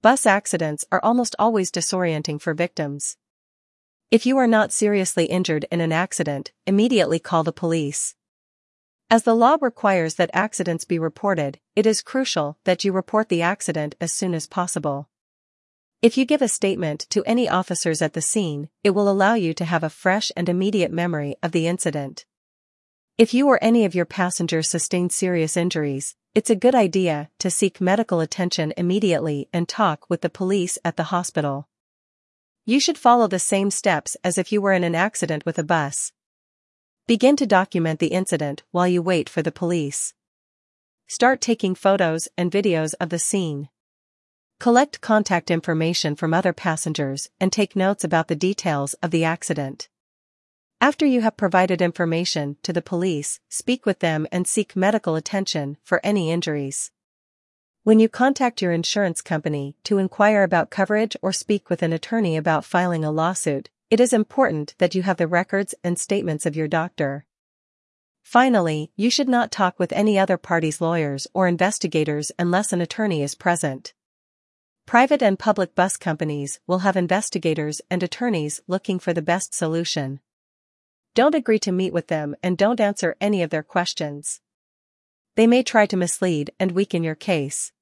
Bus accidents are almost always disorienting for victims. If you are not seriously injured in an accident, immediately call the police. As the law requires that accidents be reported, it is crucial that you report the accident as soon as possible. If you give a statement to any officers at the scene, it will allow you to have a fresh and immediate memory of the incident. If you or any of your passengers sustain serious injuries, it's a good idea to seek medical attention immediately and talk with the police at the hospital. You should follow the same steps as if you were in an accident with a bus. Begin to document the incident while you wait for the police. Start taking photos and videos of the scene. Collect contact information from other passengers and take notes about the details of the accident. After you have provided information to the police, speak with them and seek medical attention for any injuries. When you contact your insurance company to inquire about coverage or speak with an attorney about filing a lawsuit, it is important that you have the records and statements of your doctor. Finally, you should not talk with any other party's lawyers or investigators unless an attorney is present. Private and public bus companies will have investigators and attorneys looking for the best solution. Don't agree to meet with them and don't answer any of their questions. They may try to mislead and weaken your case.